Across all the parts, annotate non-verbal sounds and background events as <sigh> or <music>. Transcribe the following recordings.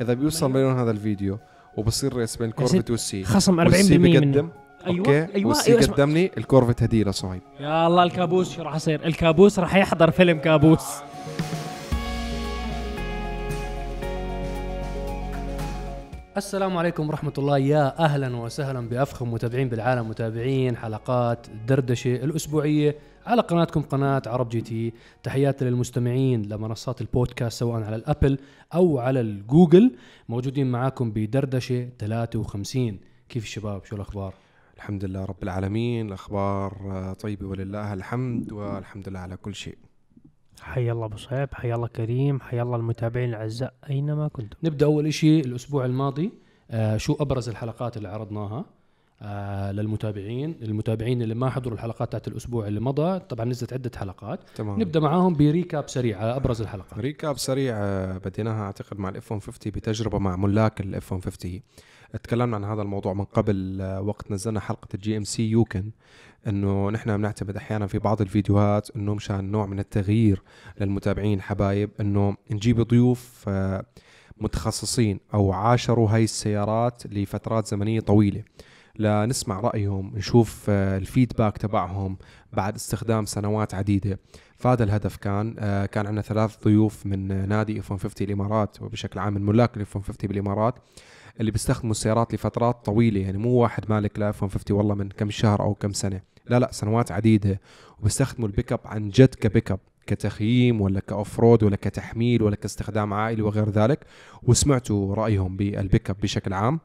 إذا بيوصل مليون هذا الفيديو وبصير ريس بين كورفت والسي خصم 40% والسي بيقدم أيوه أوكي؟ أيوه والسي اسمع. قدمني الكورفت هديه لصهيب يا الله الكابوس شو راح يصير؟ الكابوس راح يحضر فيلم كابوس. السلام عليكم ورحمة الله. يا أهلا وسهلا بأفخم متابعين بالعالم متابعين حلقات دردشة الأسبوعية. على قناتكم قناة عرب جي تي. تحياتي للمستمعين لمنصات البودكاست سواء على الأبل أو على الجوجل. موجودين معاكم بدردشة 53 كيف الشباب؟ شو الأخبار؟ الحمد لله رب العالمين. الاخبار آه، طيبة ولله الحمد والحمد لله على كل شيء. حي الله أبو صهيب حي الله كريم حي الله المتابعين الأعزاء أينما كنتم. نبدأ أول شيء الأسبوع الماضي آه شو أبرز الحلقات اللي عرضناها؟ آه للمتابعين المتابعين اللي ما حضروا الحلقات تاعت الأسبوع اللي مضى. طبعا نزلت عدة حلقات. تمام. نبدأ معاهم ب recap سريع على أبرز الحلقات. recap سريع آه، بديناها أعتقد مع ال F 150 بتجربة مع ملاك ال F 150 تكلمنا عن هذا الموضوع من قبل آه، وقت نزلنا حلقة ال GMC Yukon إنه نحن بنعتمد أحيانا في بعض الفيديوهات إنه مشان نوع من التغيير للمتابعين الحبايب إنه نجيب ضيوف آه، متخصصين أو عاشروا هاي السيارات لفترات زمنية طويلة. لنسمع رأيهم نشوف آه، ال feedback تبعهم بعد استخدام سنوات عديدة. فهذا الهدف كان آه، كان عندنا ثلاث ضيوف من نادي F 150 الإمارات وبشكل عام من ملاك ال F 150 بالامارات اللي بيستخدموا السيارات لفترات طويلة. يعني مو واحد مالك ل F 150 والله من كم شهر أو كم سنة. لا لا سنوات عديدة. وبيستخدموا البيك اب عن جد كبيك اب كتخييم ولا ك off-road ولا كتحميل ولا كاستخدام عائلي وغير ذلك. وسمعتوا رأيهم بالبيك اب بشكل عام.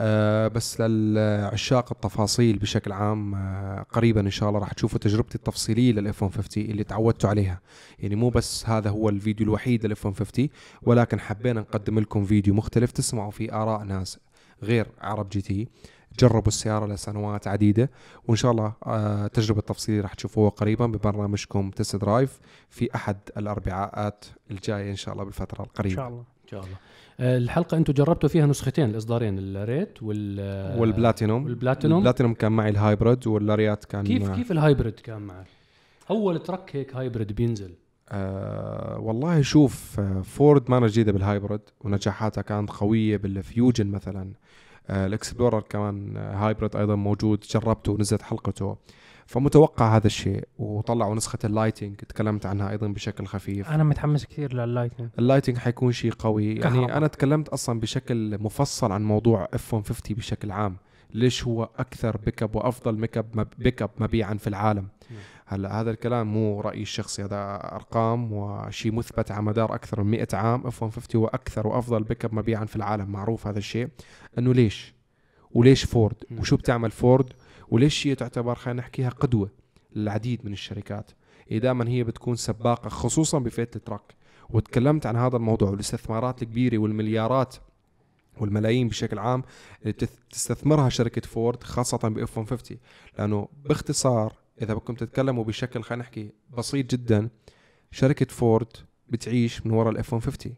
آه بس للعشاق التفاصيل بشكل عام آه قريبا إن شاء الله راح تشوفوا تجربتي التفصيلية لل F 150 اللي تعودتوا عليها. يعني مو بس هذا هو الفيديو الوحيد لل F 150 ولكن حبينا نقدم لكم فيديو مختلف تسمعوا فيه آراء ناس غير ArabGT. جربوا السيارة لسنوات عديدة وإن شاء الله آه تجربة تفصيلية راح تشوفوها قريبا ببرنامجكم Test Drive في أحد الأربعاءات الجاية إن شاء الله بالفترة إن القريبة شاء الله. إن شاء الله. الحلقة أنتم جربتوا فيها نسختين الإصدارين الريت وال والبلاتينوم. والبلاتينوم. البلاتينوم كان معي ال hybrid وال Lariat كان كيف مع- كيف ال hybrid كان معك؟ أول truck هيك hybrid بينزل. آه والله شوف آه فورد ما جديدة بال hybrid ونجاحاتها كانت قوية بال Fusion مثلا. آه ال Explorer كمان آه hybrid أيضا موجود جربته ونزلت حلقته. فمتوقع هذا الشيء وطلعوا نسخة ال Lightning تكلمت عنها أيضا بشكل خفيف. أنا متحمس كثير لل Lightning ال Lightning حيكون شيء قوي. يعني كهرباء. أنا تكلمت أصلا بشكل مفصل عن موضوع F 150 بشكل عام. ليش هو أكثر بيك اب وأفضل pickup pickup مبيعا في العالم؟ نعم. هلأ هذا الكلام مو رأيي الشخصي هذا أرقام وشيء مثبت على مدار أكثر من 100 عام. F 150 هو أكثر وأفضل بيك اب مبيعا في العالم معروف هذا الشيء. إنه ليش؟ وليش فورد نعم. وشو بتعمل فورد وليش هي تعتبر خلينا نحكيها قدوة للعديد من الشركات؟ هي دائما هي بتكون سباقة خصوصا بفئة ال truck. وتكلمت عن هذا الموضوع والاستثمارات الكبيرة والمليارات والملايين بشكل عام اللي تستثمرها شركة فورد خاصة ب F 150 لأنه باختصار إذا بدكم تتكلموا بشكل خلينا نحكي بسيط جدا شركة فورد بتعيش من وراء ال F 150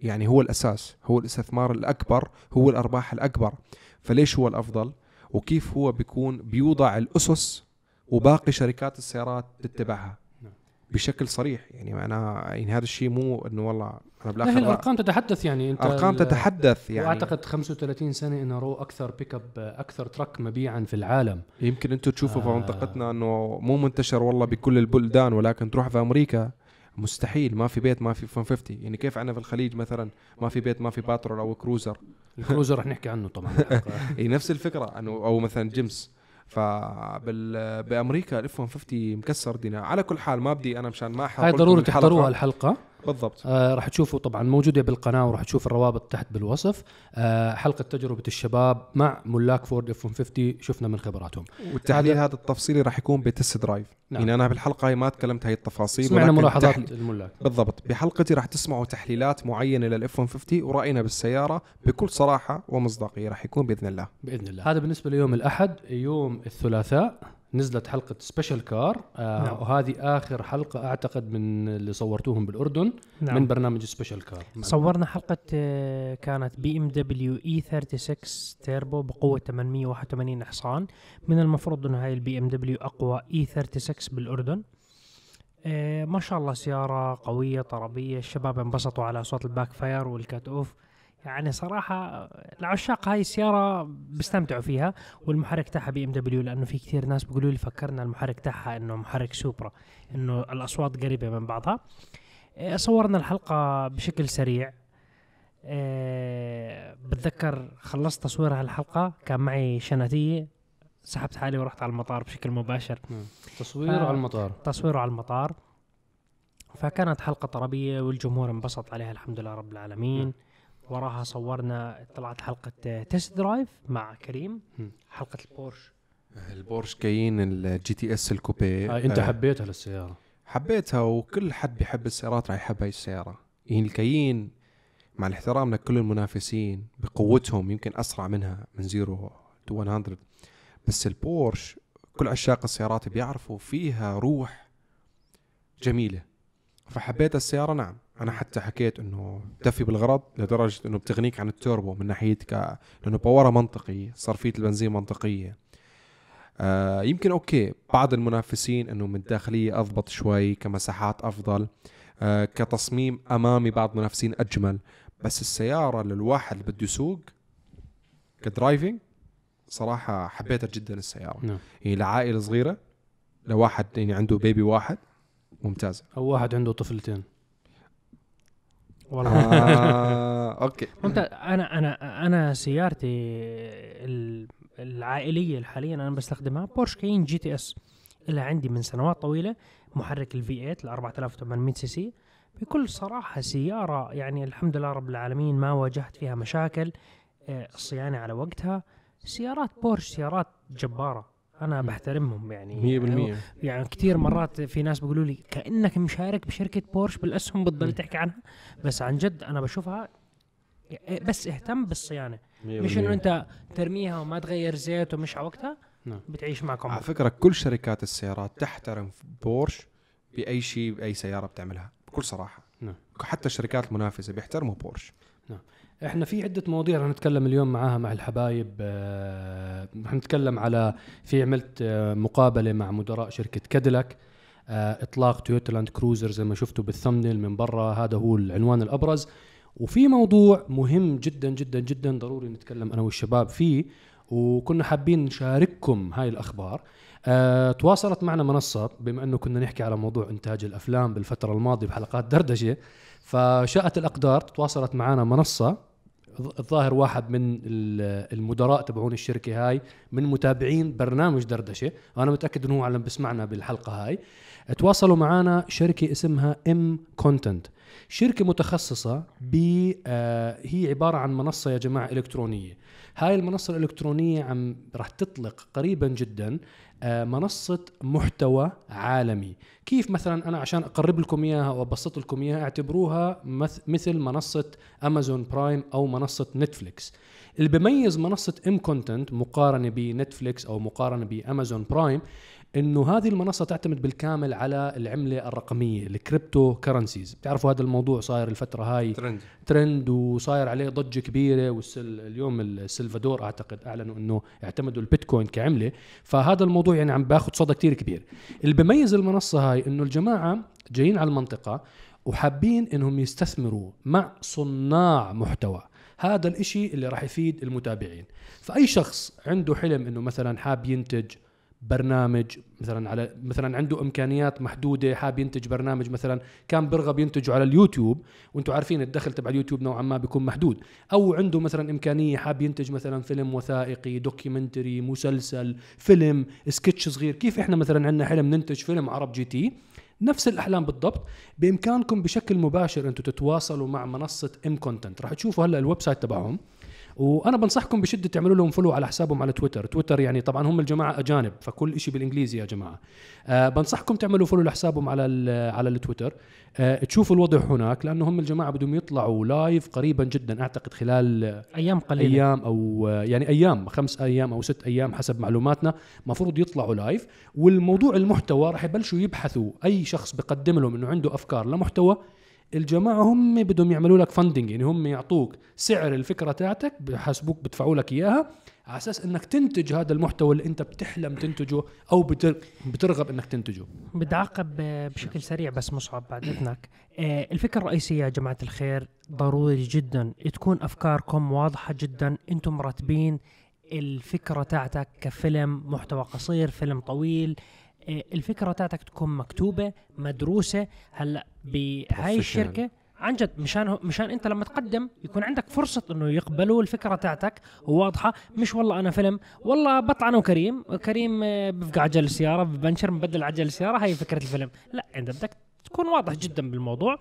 يعني هو الأساس هو الاستثمار الأكبر هو الأرباح الأكبر. فليش هو الأفضل؟ وكيف هو بيكون بيوضع الأسس وباقي شركات السيارات تتبعها نعم. بشكل صريح. يعني أنا يعني هذا الشيء مو إنه والله أنا بالاخر الأرقام تتحدث يعني أنت أرقام تتحدث يعني. وأعتقد 35 سنة إنه هو أكثر بيك اب أكثر truck مبيعا في العالم. يمكن أنتم تشوفوا في آه. منطقتنا إنه مو منتشر والله بكل البلدان ولكن تروح في أمريكا مستحيل ما في بيت ما في 150 يعني كيف عندنا في الخليج مثلا ما في بيت ما في Patrol أو Cruiser؟ ال Cruiser رح نحكي عنه طبعا. <laughs> هي نفس الفكرة أنه أو مثلا جيمس. فبال بأمريكا ال F 150 مكسر الدنيا. على كل حال ما بدي أنا مشان ما أحرق هاي ضروري. تحضروها الحلقة. بالضبط. آه راح تشوفوا طبعا موجوده بالقناة وراح تشوف الروابط تحت بالوصف. آه حلقة تجربة الشباب مع ملاك فورد F 150 شفنا من خبراتهم. والتحليل هذا التفصيلي راح يكون ب Test Drive. نعم. يعني أنا بالحلقة هي ما تكلمت هاي التفاصيل سمعنا ملاحظات تحليل- الملاك. بالضبط. بحلقتي راح تسمعوا تحليلات معينة لل F 150 ورأينا بالسيارة بكل صراحة ومصداقية راح يكون بإذن الله. بإذن الله. هذا بالنسبة ليوم الأحد يوم الثلاثاء. نزلت حلقة Special Car آه نعم. وهذه آخر حلقة أعتقد من اللي صورتوهم بالأردن نعم. من برنامج Special Car صورنا حلقة آه، كانت BMW E 36 تيربو بقوة 881 حصان. من المفروض إنه هاي ال BMW أقوى E 36 بالأردن. آه ما شاء الله سيارة قوية طربية الشباب انبسطوا على أصوات ال backfire وال cut off يعني صراحة العشاق هاي السيارة بيستمتعوا فيها والمحرك تاعها BMW لأنه في كثير ناس بيقولوا لي فكرنا المحرك تاعها إنه محرك Supra إنه الأصوات قريبة من بعضها. آه صورنا الحلقة بشكل سريع. آه بتذكر خلصت تصوير هالحلقة كان معي شناتية سحبت حالي ورحت على المطار بشكل مباشر. تصوير. على المطار. تصويره على المطار. فكانت حلقة طربية والجمهور انبسط عليها الحمد لله رب العالمين. وراها صورنا طلعت حلقة test drive مع كريم. مم. حلقة البورش. البورش كاين ال GTS ال coupe. هاي أنت آه، حبيتها للسيارة. حبيتها وكل حد بيحب السيارات راح يحب هاي السيارة. يعني الكاين مع الاحترام لكل المنافسين بقوتهم يمكن أسرع منها من zero to 100 بس البورش كل عشاق السيارات بيعرفوا فيها روح جميلة. فحبيت السيارة نعم. أنا حتى حكيت إنه تفي بالغرض لدرجة إنه بتغنيك عن التوربو من ناحية ك... لأنه power ها منطقي صرفية البنزين منطقية. آه يمكن okay بعض المنافسين إنه من الداخلية أضبط شوي كمساحات أفضل آه كتصميم أمامي بعض المنافسين أجمل. بس السيارة للواحد اللي بده يسوق ك driving صراحة حبيتها جدا السيارة. نعم. هي لعائلة صغيرة لواحد يعني عنده baby واحد ممتازة. أو واحد عنده طفلتين. والله. آه okay. <laughs> انت أنا أنا أنا سيارتي ال- العائلية حاليا أنا بستخدمها بورش كاين GTS. اللي عندي من سنوات طويلة محرك ال V8 ل 4800 سي سي. بكل صراحة سيارة يعني الحمد لله رب العالمين ما واجهت فيها مشاكل آه، الصيانه على وقتها. سيارات بورش سيارات جبارة. أنا بحترمهم يعني 100% يعني كثير مرات في ناس بيقولوا لي كأنك مشارك بشركة بورش بالأسهم بتضل تحكي عنها بس عن جد أنا بشوفها بس اهتم بالصيانة. مش إنه أنت ترميها وما تغير زيت ومش على وقتها نعم. بتعيش معك على فكرة كل شركات السيارات تحترم بورش بأي شيء بأي سيارة بتعملها بكل صراحة. نعم. حتى الشركات المنافسة بيحترموا بورش. إحنا في عدة مواضيع رح نتكلم اليوم معاها مع الحبايب آه، رح نتكلم على في عملت آه، مقابلة مع مدراء شركة كاديلاك آه، إطلاق تويوتا لاند كروزر زي ما شفتوا بال thumbnail من برا هذا هو العنوان الأبرز. وفي موضوع مهم جدا جدا جدا ضروري نتكلم أنا والشباب فيه وكنا حابين نشارككم هاي الأخبار. أه تواصلت معنا منصة بما إنه كنا نحكي على موضوع إنتاج الأفلام بالفترة الماضية بحلقات دردشة فشاءت الأقدار تواصلت معنا منصة. الظاهر واحد من ال- المدراء تبعون الشركة هاي من متابعين برنامج دردشة. أنا متأكد أنه هو علم بسمعنا بالحلقة هاي. تواصلوا معنا شركة اسمها ام كونتنت شركة متخصصة ب آه، هي عبارة عن منصة يا جماعة إلكترونية. هاي المنصة الإلكترونية عم راح تطلق قريبا جدا منصة محتوى عالمي. كيف مثلا أنا عشان أقرب لكم إياها وأبسط لكم إياها اعتبروها مث- مثل منصة أمازون برايم أو منصة نتفليكس اللي بيميز منصة ام كونتنت مقارنة بنتفليكس أو مقارنة بأمازون برايم إنه هذه المنصة تعتمد بالكامل على العملة الرقمية ال cryptocurrencies. بتعرفوا هذا الموضوع صاير الفترة هاي؟ trend. trend وصاير عليه ضجة كبيرة والسل اليوم السلفادور أعتقد أعلنوا إنه اعتمدوا البيتكوين كعملة. فهذا الموضوع يعني عم باخذ صدى كتير كبير. اللي بيميز المنصة هاي إنه الجماعة جايين على المنطقة وحابين إنهم يستثمروا مع صناع محتوى. هذا الإشي اللي راح يفيد المتابعين. فأي شخص عنده حلم إنه مثلا حاب ينتج برنامج مثلا على مثلا عنده إمكانيات محدودة حاب ينتج برنامج مثلا كان برغب ينتجه على اليوتيوب وأنتم عارفين الدخل تبع اليوتيوب نوعا ما بيكون محدود. أو عنده مثلا إمكانية حاب ينتج مثلا فيلم وثائقي documentary مسلسل فيلم سكتش صغير. كيف إحنا مثلا عندنا حلم ننتج فيلم عرب جي تي؟ نفس الأحلام بالضبط. بإمكانكم بشكل مباشر أنتم تتواصلوا مع منصة إم كونتنت. راح تشوفوا هلأ ال website تبعهم. وأنا بنصحكم بشدة تعملوا لهم follow على حسابهم على تويتر تويتر يعني طبعا هم الجماعة أجانب فكل شيء بالإنجليزي يا جماعة. أه بنصحكم تعملوا follow لحسابهم على ال على التويتر أه تشوفوا الوضع هناك لأنه هم الجماعة بدهم يطلعوا live قريبا جدا أعتقد خلال أيام قليلة. أيام أو يعني أيام خمس أيام أو ست أيام حسب معلوماتنا مفروض يطلعوا live والموضوع المحتوى راح يبلشوا يبحثوا أي شخص بقدم لهم إنه عنده أفكار لمحتوى الجماعة هم بدهم يعملوا لك funding يعني هم يعطوك سعر الفكرة تاعتك بحسبوك بدفعوا لك إياها على أساس إنك تنتج هذا المحتوى اللي أنت بتحلم تنتجه أو بتر- بترغب إنك تنتجه. بدي اعقب بشكل سريع بس مصعب بعد إذنك. آه، الفكرة الرئيسية يا جماعة الخير ضروري جدا تكون أفكاركم واضحة جدا أنتم مرتبين الفكرة تاعتك كفيلم محتوى قصير فيلم طويل الفكرة تاعتك تكون مكتوبة مدروسة. هلأ بهاي. الشركة عن جد مشان مشان أنت لما تقدم يكون عندك فرصة إنه يقبلوا الفكرة تاعتك وواضحه مش والله أنا فيلم والله بطلع أنا وكريم. كريم آه، بفقع عجل السيارة ببنشر مبدل عجل السيارة. هاي فكرة الفيلم. لا انت بدك تكون واضح جدا بالموضوع.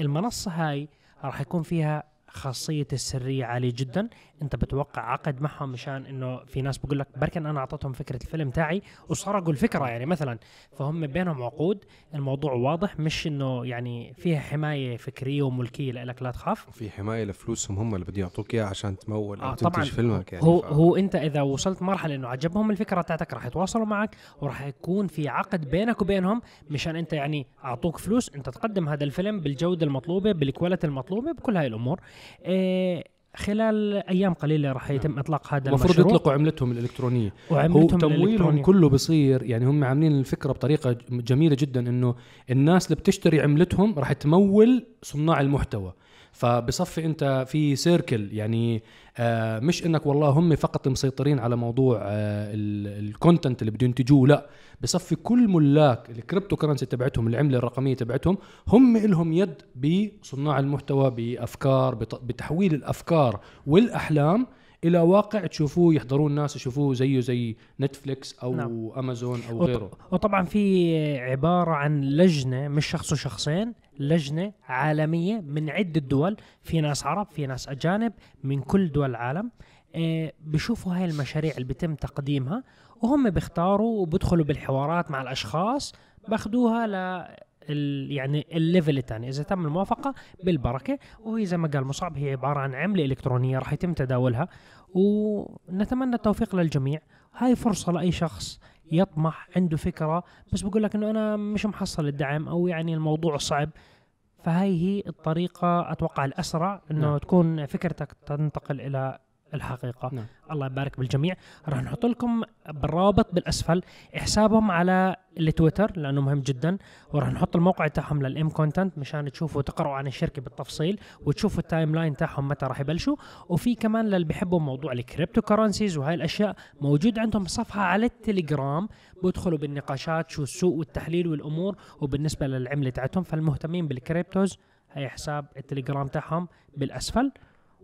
المنصة هاي راح يكون فيها خاصية السرية عالية جدا. انت بتوقع عقد معهم مشان انه في ناس بقول لك بركن أنا اعطيتهم فكرة الفيلم تاعي وسرقوا الفكرة يعني مثلا. فهم بينهم عقود. الموضوع واضح مش انه يعني فيها حماية فكرية وملكية لك لا تخاف. في حماية لفلوسهم هم اللي بدهم يعطوك إياها عشان تمول أو آه، تنتج. فيلمك يعني. هو ف- هو انت إذا وصلت مرحلة إنه عجبهم الفكرة تاعتك راح يتواصلوا معك وراح يكون في عقد بينك وبينهم مشان انت يعني أعطوك فلوس. انت تقدم هذا الفيلم بالجودة المطلوبة بال quality المطلوبة بكل هاي الأمور. إيه خلال أيام قليلة راح يتم إطلاق هذا المفروض المشروع. يطلقوا عملتهم الإلكترونية. هو وعملتهم تمويلهم الإلكترونية. كله بصير يعني هم عاملين الفكرة بطريقة جميلة جدا إنه الناس اللي بتشتري عملتهم راح تمول صناع المحتوى. فبصفي انت في circle يعني آه مش انك والله هم فقط مسيطرين على موضوع آه ال content اللي بده ينتجوه لا بصفي كل ملاك ال cryptocurrency تبعتهم العملة الرقمية تبعتهم هم لهم يد بصناع المحتوى بأفكار بت- بتحويل الأفكار والأحلام إلى واقع تشوفوه يحضروه الناس يشوفوه زيه زي نتفليكس أو نعم. امازون أو وط- غيره. وطبعا في عبارة عن لجنة مش شخص وشخصين لجنة عالمية من عدة دول. في ناس عرب في ناس أجانب من كل دول العالم. آه، بيشوفوا هاي المشاريع اللي بيتم تقديمها وهم بيختاروا وبيدخلوا بالحوارات مع الأشخاص باخدوها ل ال يعني الليفل الثاني. إذا تم الموافقة بالبركة وهي زي ما قال مصعب هي عبارة عن عملة إلكترونية راح يتم تداولها ونتمنى التوفيق للجميع. هاي فرصة لأي شخص يطمح عنده فكرة بس بقول لك إنه أنا مش محصل الدعم أو يعني الموضوع صعب. فهاي هي الطريقة أتوقع الأسرع إنه نعم. تكون فكرتك تنتقل إلى الحقيقة. نعم. الله يبارك بالجميع. راح نحط لكم بالرابط بالأسفل حسابهم على التويتر لأنه مهم جدا وراح نحط الموقع تاعهم للإم كونتنت مشان تشوفوا تقرأوا عن الشركة بالتفصيل وتشوفوا ال timeline تاعهم متى راح يبلشوا. وفي كمان للي بيحبوا موضوع ال cryptocurrencies وهاي الأشياء موجود عندهم صفحة على التليجرام. بيدخلوا بالنقاشات شو السوق والتحليل والأمور. وبالنسبة للعملة تاعتهم فالمهتمين بال cryptos هي حساب التليجرام تاعهم بالأسفل.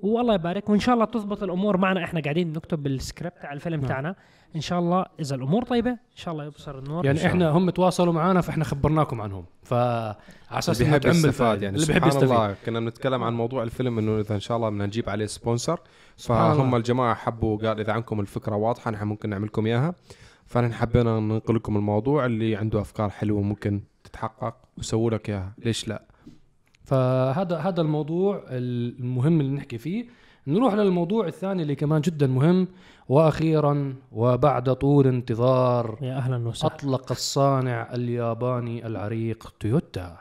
والله يبارك وإن شاء الله تضبط الأمور معنا. إحنا قاعدين نكتب بالسكريبت على الفيلم نعم. تاعنا إن شاء الله إذا الأمور طيبة إن شاء الله يبصر النور. يعني إحنا هم تواصلوا معنا فإحنا خبرناكم عنهم. فعلى أساس اللي إنه بيحب يستفاد الفائده يعني. اللي سبحان بيحب يستفيد. الله كنا بنتكلم عن موضوع الفيلم إنه إذا إن شاء الله بدنا نجيب عليه sponsor. فهم الله. الجماعة حبوا قال إذا عندكم الفكرة واضحة نحن ممكن نعمل لكم إياها. فنحن حبينا ننقل لكم الموضوع اللي عنده أفكار حلوة ممكن تتحقق وسووا لك إياها. ليش لا؟ فهذا هذا الموضوع المهم اللي نحكي فيه. نروح للموضوع الثاني اللي كمان جدا مهم. وأخيرا وبعد طول انتظار يا أهلا وسهلا. أطلق الصانع الياباني العريق تويوتا.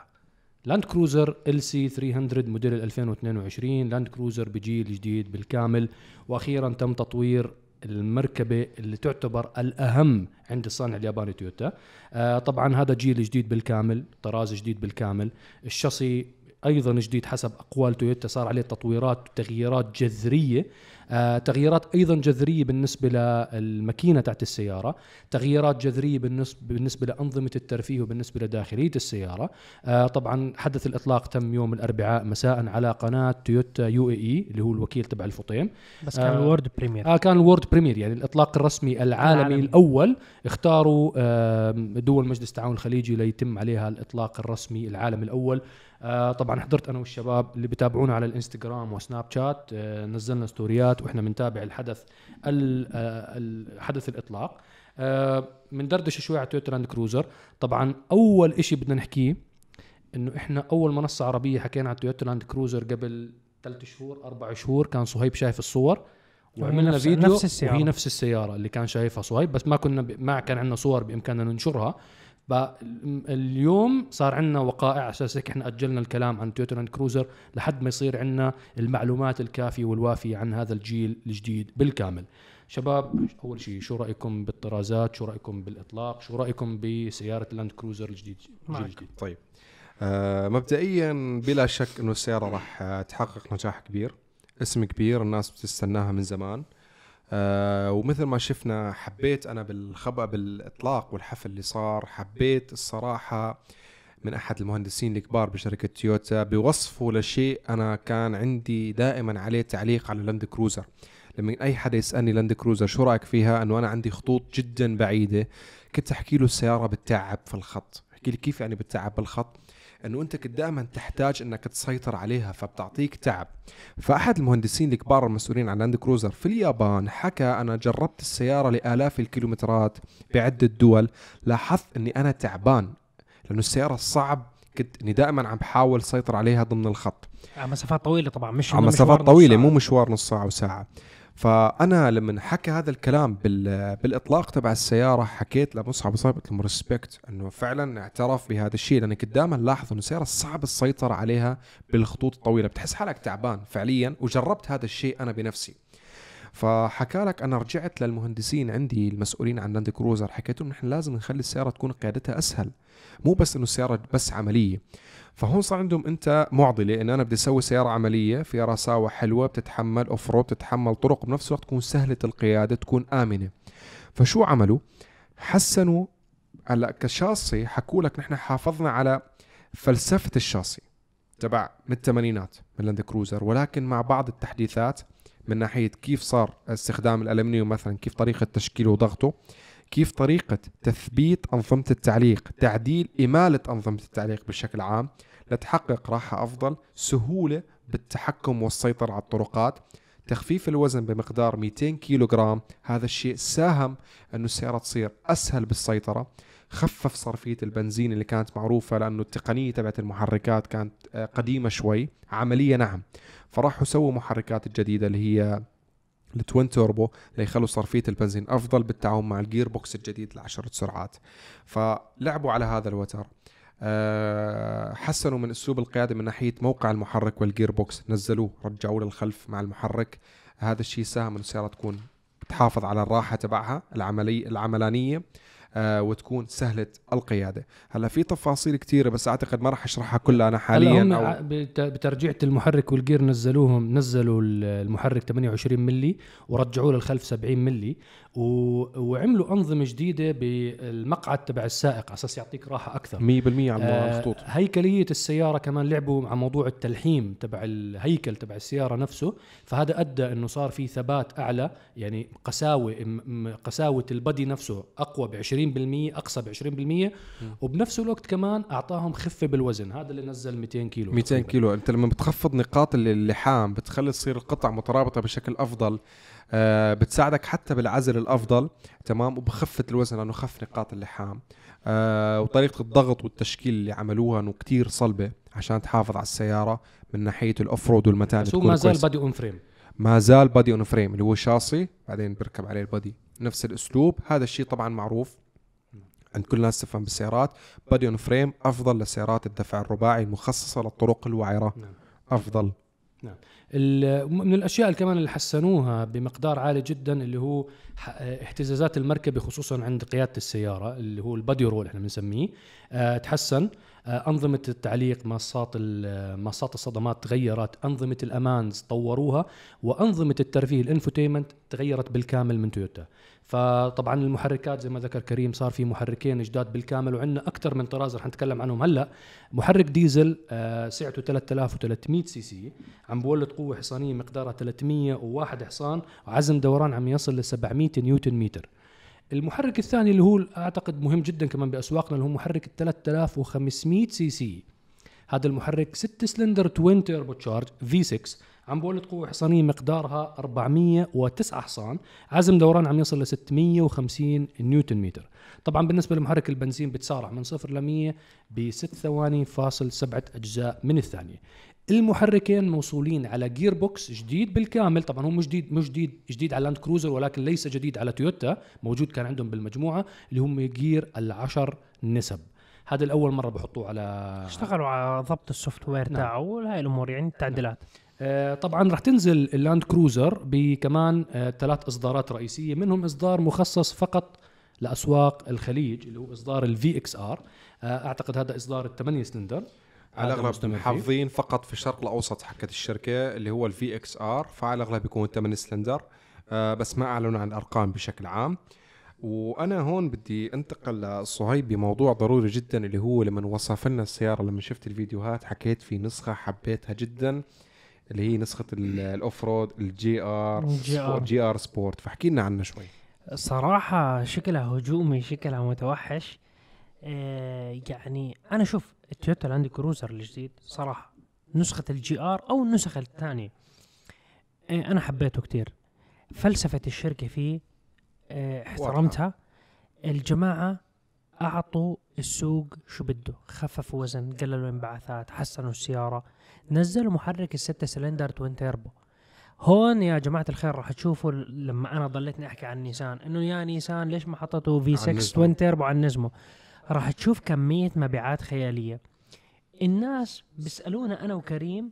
لاند كروزر LC 300 موديل 2022 لاند كروزر بجيل جديد بالكامل. وأخيرا تم تطوير المركبة اللي تعتبر الأهم عند الصانع الياباني تويوتا. آه طبعا هذا جيل جديد بالكامل طراز جديد بالكامل. الشاصي أيضا جديد حسب أقوال تويوتا صار عليه تطويرات وتغييرات جذرية. آه تغييرات أيضا جذرية بالنسبة للماكينة تاعت السيارة تغييرات جذرية بالنسبة بالنسبة لأنظمة الترفيه وبالنسبة لداخلية السيارة. آه طبعا حدث الإطلاق تم يوم الأربعاء مساء على قناة تويوتا UAE اللي هو الوكيل تبع الفطيم. بس كان آه، ال world premiere آه كان ال world premiere يعني الإطلاق الرسمي العالمي العالمي. الأول. اختاروا آه دول مجلس التعاون الخليجي ليتم عليها الإطلاق الرسمي العالمي الأول. آه طبعا حضرت أنا والشباب اللي بتابعونا على الإنستغرام وسناب شات آه نزلنا stories وإحنا بنتابع الحدث ال- آه حدث الإطلاق. آه بندردش شوي على تويوتا لاند كروزر. طبعا أول إشي بدنا نحكيه إنه إحنا أول منصة عربية حكينا على تويوتا لاند كروزر قبل ثلاث شهور أربع شهور كان صهيب شايف الصور وعملنا نفس- فيديو نفس السيارة. وهي نفس السيارة اللي كان شايفها صهيب بس ما كنا ب... ما كان عندنا صور بإمكاننا ننشرها. فاليوم صار عندنا وقائع على أساس هيك إحنا أجلنا الكلام عن تويوتا لاند كروزر لحد ما يصير عندنا المعلومات الكافية والوافية عن هذا الجيل الجديد بالكامل. شباب أول شيء شو رأيكم بالطرازات؟ شو رأيكم بالإطلاق؟ شو رأيكم بسيارة اللاند كروزر الجديد؟ الجديد. طيب. آه مبدئيا بلا شك إنه السيارة راح تحقق نجاح كبير. اسم كبير الناس بتستناها من زمان. آه ومثل ما شفنا حبيت أنا بالخبأ بالإطلاق والحفل اللي صار. حبيت الصراحة من أحد المهندسين الكبار بشركة تويوتا بوصفه لشيء أنا كان عندي دائما عليه تعليق على لاند كروزر لما أي حدا يسألني لاند كروزر شو رأيك فيها؟ إنه أنا عندي خطوط جدا بعيدة. كنت أحكي له السيارة بتتعب في الخط. أحكي لي كيف يعني بتتعب بالخط؟ إنه أنت كنت دائما تحتاج إنك تسيطر عليها فبتعطيك تعب. فأحد المهندسين الكبار المسؤولين عن لاند كروزر في اليابان حكى أنا جربت السيارة لآلاف الكيلومترات بعدة دول لاحظت إني أنا تعبان لأنه السيارة صعب كنت إني دائما عم بحاول سيطر عليها ضمن الخط. على مسافات طويلة طبعا مش على مسافات طويلة. مو مشوار نص ساعة وساعه فأنا لما حكى هذا الكلام بال... بالإطلاق تبع السيارة حكيت لمصعب صاحب قلت له respect إنه فعلا اعترف بهذا الشيء لاني كنت دائما لاحظ إنه السيارة صعب السيطره عليها بالخطوط الطويلة. بتحس حالك تعبان فعليا وجربت هذا الشيء أنا بنفسي. فحكى لك أنا رجعت للمهندسين عندي المسؤولين عن لاند كروزر حكيت لهم نحن لازم نخلي السيارة تكون قيادتها أسهل. مو بس إنه السيارة بس عملية. فهون صار عندهم أنه معضلة إن أنا بدي أسوي سيارة عملية فيها قساوة حلوة بتتحمل off road بتتحمل طرق بنفس الوقت تكون سهلة القيادة تكون آمنة. فشو عملوا؟ حسنوا هلأ كشاصي حكوا لك نحن حافظنا على فلسفة الشاصي تبع من الثمانينات من لاند كروزر ولكن مع بعض التحديثات من ناحية كيف صار استخدام الألمنيوم مثلا كيف طريقة تشكيله وضغطه كيف طريقة تثبيت أنظمة التعليق تعديل إمالة أنظمة التعليق بشكل عام لتحقق راحة أفضل سهولة بالتحكم والسيطرة على الطرقات تخفيف الوزن بمقدار 200 كيلو جرام هذا الشيء ساهم أنه السيارة تصير أسهل بالسيطرة خفف صرفية البنزين اللي كانت معروفة لأنه التقنية تبعت المحركات كانت آه، قديمة شوي عملية نعم فراحوا سووا محركات الجديدة اللي هي ال twin turbo ليخلوا صرفية البنزين أفضل بالتعاون مع ال gearbox الجديد لعشرة سرعات. فلعبوا على هذا الوتر. أه حسنوا من أسلوب القيادة من ناحية موقع المحرك وال gearbox. نزلوه رجعوه للخلف مع المحرك. هذا الشيء ساهم انه السيارة تكون تحافظ على الراحة تبعها العملية العملانية. وتكون سهلة القيادة هلا في تفاصيل كثيره بس أعتقد ما راح أشرحها كلها أنا هم حاليا ع- أو بت- بترجيعة المحرك والجير نزلوهم نزلوا ال- المحرك 28 ملي ورجعوه للخلف 70 ملي. وعملوا أنظمة جديدة بالمقعد تبع السائق على أساس يعطيك راحة أكثر. 100% على آه، الخطوط هيكلية السيارة كمان لعبوا على موضوع التلحيم تبع الهيكل تبع السيارة نفسه فهذا أدى أنه صار في ثبات أعلى يعني م- قساوة البدي نفسه أقوى ب 20% أقصى ب 20% وبنفس الوقت كمان أعطاهم خفة بالوزن هذا اللي نزل 200 كيلو 200 تقريباً. كيلو. أنت لما بتخفض نقاط ال- اللحام بتخلي تصير القطع مترابطة بشكل أفضل. آه بتساعدك حتى بالعزل الأفضل تمام؟ وبخفت الوزن لأنه خف نقاط اللحام. آه وطريقة الضغط والتشكيل اللي عملوها إنه كتير صلبة عشان تحافظ على السيارة من ناحية ال off road والمتانة بس هو ما زال. body on frame ما زال body on frame اللي هو شاصي بعدين بيركب عليه ال body نفس الأسلوب. هذا الشيء طبعا معروف عند كل الناس تفهم بالسيارات. body on frame أفضل لسيارات الدفع الرباعي المخصصة للطرق الوعرة. نعم. أفضل. ال- من الأشياء اللي كمان اللي حسنوها بمقدار عالي جدا اللي هو اهتزازات المركبة خصوصا عند قيادة السيارة اللي هو ال body roll إحنا بنسميه. آه، تحسن. آه، أنظمة التعليق ماصات ماصات الصدمات تغيرت أنظمة الأمان طوروها وأنظمة الترفيه ال infotainment تغيرت بالكامل من تويوتا. فطبعا المحركات زي ما ذكر كريم صار في محركين جداد بالكامل وعندنا أكثر من طراز رح نتكلم عنهم هلأ. محرك ديزل آه، سعته 3300 سي سي عم بولّد قوة حصانية مقدارها 301 حصان وعزم دوران عم يصل ل 700 نيوتن متر. المحرك الثاني اللي هو أعتقد مهم جدا كمان بأسواقنا اللي هو محرك ال 3500 سي سي. هذا المحرك 6 cylinder twin turbocharged V6 عم بولّد قوة حصانية مقدارها 409 حصان عزم دوران عم يصل ل 650 نيوتن متر. طبعا بالنسبة لمحرك البنزين بتسارع من صفر ل 100 ب 6 ثواني فاصل سبعة أجزاء من الثانية. المحركين موصولين على gearbox جديد بالكامل طبعا هو مش جديد مش جديد جديد على لاند كروزر ولكن ليس جديد على تويوتا موجود كان عندهم بالمجموعة اللي هم gear العشر نسب. هذا الأول مرة بحطوه على اشتغلوا على ضبط ال software نعم. تاعه وهاي الأمور يعني التعديلات. آه، طبعا راح تنزل اللاند كروزر بكمان آه، ثلاث إصدارات رئيسية منهم إصدار مخصص فقط لأسواق الخليج اللي هو إصدار ال VXR أعتقد هذا إصدار الثمانية سلندر. على الأغلب. محافظين فقط في الشرق الأوسط حكت الشركة اللي هو ال VXR فعلى الأغلب بيكون 8 سلندر. آه بس ما أعلنوا عن الأرقام بشكل عام. وأنا هون بدي أنتقل لصهيب بموضوع ضروري جدا اللي هو لما وصف لنا السيارة لما شفت الفيديوهات حكيت في نسخة حبيتها جدا. اللي هي نسخة ال- ال off-road ال GR GR. Sport. فاحكي لنا عنها شوي. صراحة شكلها هجومي شكلها متوحش. آه يعني أنا شوف التويوتا لاند كروزر الجديد صراحة نسخة ال GR أو النسخة الثانية آه أنا حبيته كتير. فلسفة الشركة فيه آه احترمتها. الجماعة أعطوا السوق شو بده خففوا وزن قللوا الانبعاثات حسنوا السيارة. نزلوا محرك الستة cylinder twin turbo. هون يا جماعة الخير راح تشوفوا لما أنا ضليتني أحكي عن نيسان. إنه يا نيسان ليش ما حطيتوا في 6 ال Nismo. twin turbo عن Nismo راح تشوف كمية مبيعات خيالية. الناس بيسألونا أنا وكريم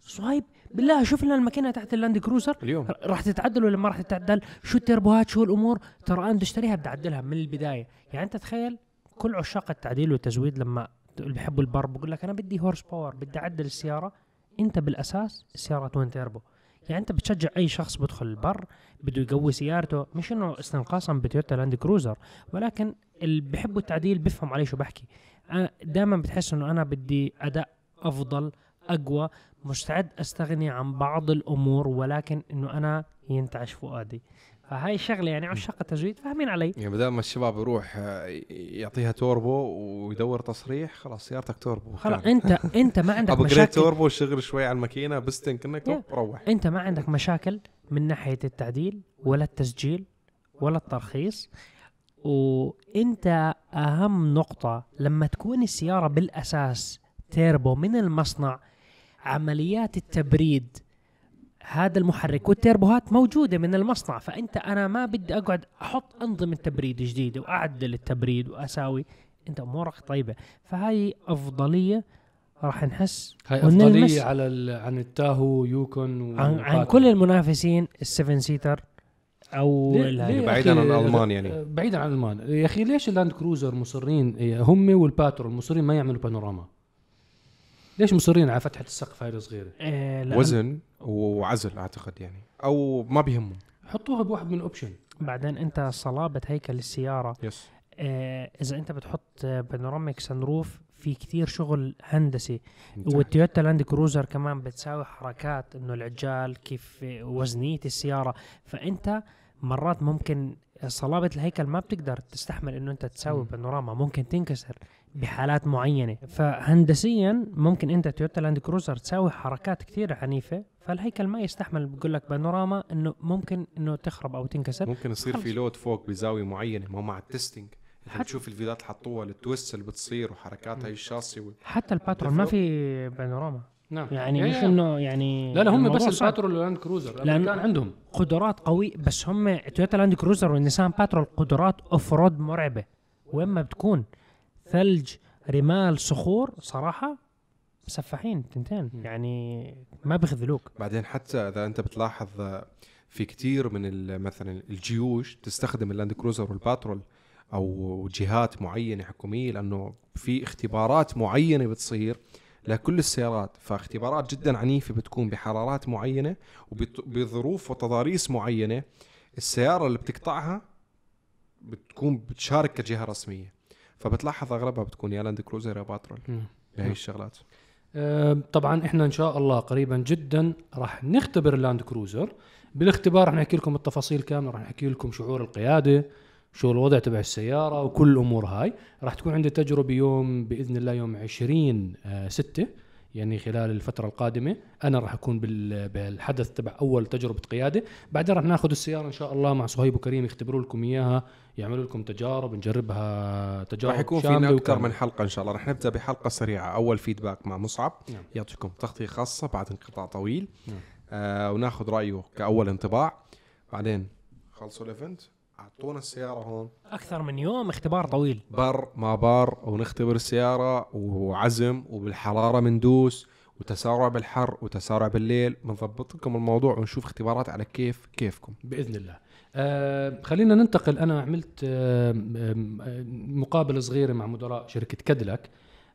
صهيب بالله شوف لنا الماكينة تحت اللاند كروزر. اليوم. راح تتعدل ولا ما راح تتعدل؟ شو ال turboهات شو الأمور؟ ترى أنا بدي اشتريها بدي أعدلها من البداية. يعني أنت تخيل كل عشاق التعديل والتزويد لما اللي بيحبوا البر بقول لك أنا بدي horse power بدي أعدل السيارة. أنت بالأساس السياره twin turbo. يعني أنت بتشجع أي شخص بدخل البر بده يقوي سيارته. مش إنه استنقاصا بتويوتا لاند كروزر ولكن اللي بيحبوا التعديل بيفهم علي شو بحكي. دائما بتحس إنه أنا بدي أداء أفضل أقوى مستعد أستغني عن بعض الأمور ولكن إنه أنا ينتعش فؤادي. فهاي الشغله يعني عشاق التزويد فاهمين علي؟ يعني بدل ما الشباب يروح آه، يعطيها توربو ويدور تصريح خلاص سيارتك توربو. خلاص. انت انت ما عندك <laughs> مشاكل. توربو شغل شوي على الماكينة بستن كانك Yeah. روح. انت ما عندك مشاكل من ناحية التعديل ولا التسجيل ولا الترخيص. وانت اهم نقطة لما تكون السيارة بالاساس تيربو من المصنع عمليات التبريد هذا المحرك وال turboهات موجودة من المصنع فأنت أنا ما بدي أقعد أحط أنظمة تبريد جديدة وأعدل التبريد وأساوي. أنت امورك طيبة. فهاي أفضلية راح نحس هاي ونلمس- أفضلية على ال- عن التاهو يوكون عن, عن. كل المنافسين ال seven seater أو ليه- بعيداً عن الألمان يعني. بعيدا عن الألمان. يا أخي ليش اللاند كروزر مصرين هم والباترول مصرين ما يعملوا panorama؟ ليش مصرين على فتحة السقف هاي الصغيرة؟ لأن وزن وعزل أعتقد يعني أو ما بيهمهم. حطوها بواحد من ال option بعدين أنت صلابه هيكل السياره yes آه، إذا أنت بتحط panoramic sunroof في كتير شغل هندسي. والتويوتا لاند كروزر كمان بتساوي حركات إنه العجال كيف وزنية السيارة. فأنت مرات ممكن صلابه الهيكل ما بتقدر تستحمل إنه أنت تساوي. panorama ممكن تنكسر. بحالات معينة. فهندسيا ممكن أنت تويوتا لاند كروزر تساوي حركات كثير عنيفة فالهيكل ما يستحمل. بقول لك panorama إنه ممكن إنه تخرب أو تنكسر. ممكن يصير في. load فوق بزاوية معينة ما هو مع ال testing. انت حتى- بتشوف الفيديوهات اللي حطوها ال twist اللي بتصير وحركات هاي الشاصي وال... حتى الباترول ما في panorama. نعم. يعني مش. إنه يعني لا لا هم بس. الباترول واللاند كروزر لأن- كان عندهم. قدرات قوية بس هم تويوتا لاند كروزر والنيسان باترول قدرات off-road مرعبة. وين ما بتكون. ثلج رمال صخور صراحة مسفحين تنتين. يعني ما بيخذلوك. بعدين حتى إذا أنت بتلاحظ في كتير من ال- مثلا الجيوش تستخدم اللاند كروزر والباترول أو جهات معينة حكومية لأنه في اختبارات معينة بتصير لكل السيارات. فاختبارات جدا عنيفة بتكون بحرارات معينة وبظروف وتضاريس معينة. السيارة اللي بتقطعها بتكون بتشارك كجهة رسمية. فبتلاحظ أغلبها بتكون يا لاند كروزر يا باترول بهي الشغلات. آه، طبعا إحنا إن شاء الله قريبا جدا راح نختبر اللاند كروزر بالاختبار راح نحكي لكم التفاصيل كاملة راح نحكي لكم شعور القيادة شو الوضع تبع السيارة وكل الأمور هاي. راح تكون عندي تجربة يوم بإذن الله يوم 20 آه، ستة. يعني خلال الفترة القادمة أنا راح أكون بال- بالحدث تبع أول تجربة قيادة. بعدين راح ناخذ السيارة إن شاء الله مع صهيب وكريم يختبروا لكم إياها يعملوا لكم تجارب نجربها تجارب راح يكون فينا وكاملة. من حلقة إن شاء الله. راح نبدأ بحلقة سريعة. أول فيدباك مع مصعب. نعم. يعطيكم تغطية خاصة بعد انقطاع طويل. نعم. آه وناخذ رأيه كأول انطباع. بعدين خلصوا ال event أعطونا السيارة هون. أكثر من يوم اختبار طويل. بر ما بر ونختبر السياره وعزم وبالحرارة مندوس وتسارع بالحر وتسارع بالليل. بنضبط لكم الموضوع ونشوف اختبارات على كيف كيفكم. بإذن الله. آه خلينا ننتقل. أنا عملت آه آه، مقابلة صغيرة مع مدراء شركة كاديلاك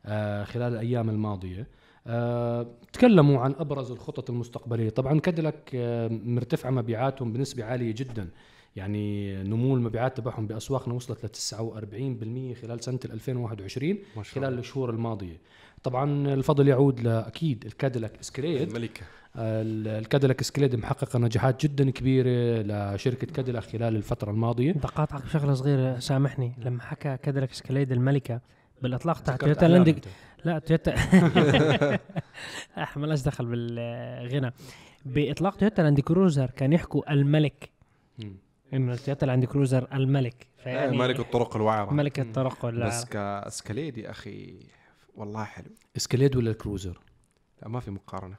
آه خلال الأيام الماضية. آه تكلموا عن أبرز الخطط المستقبلية. طبعا كاديلاك آه مرتفعة مبيعاتهم بنسبة عالية جدا. يعني نمو المبيعات تبعهم بأسواقنا وصلت ل 49% خلال سنة 2021 ما شاء خلال الشهور الماضية. طبعا الفضل يعود لأكيد الكاديلاك اسكاليد الملكة. ال- الكاديلاك إسكاليد محققة نجاحات جدا كبيرة لشركة كاديلاك خلال الفترة الماضية. بدي اقاطعك بشغلة صغيرة سامحني. لما حكى كاديلاك اسكاليد الملكة بالإطلاق تاع تويوتا أحلام لاند أنت. لا تويوتا <laughs> ما لهاش دخل بالغنى. بإطلاق تويوتا لاند كروزر كان يحكوا الملك. مم. انه تويوتا لاند كروزر الملك فيعني ملك الطرق الوعره ملك الطرق ولا بس كاسكاليد يا أخي والله حلو اسكليد ولا الكروزر لا ما في مقارنة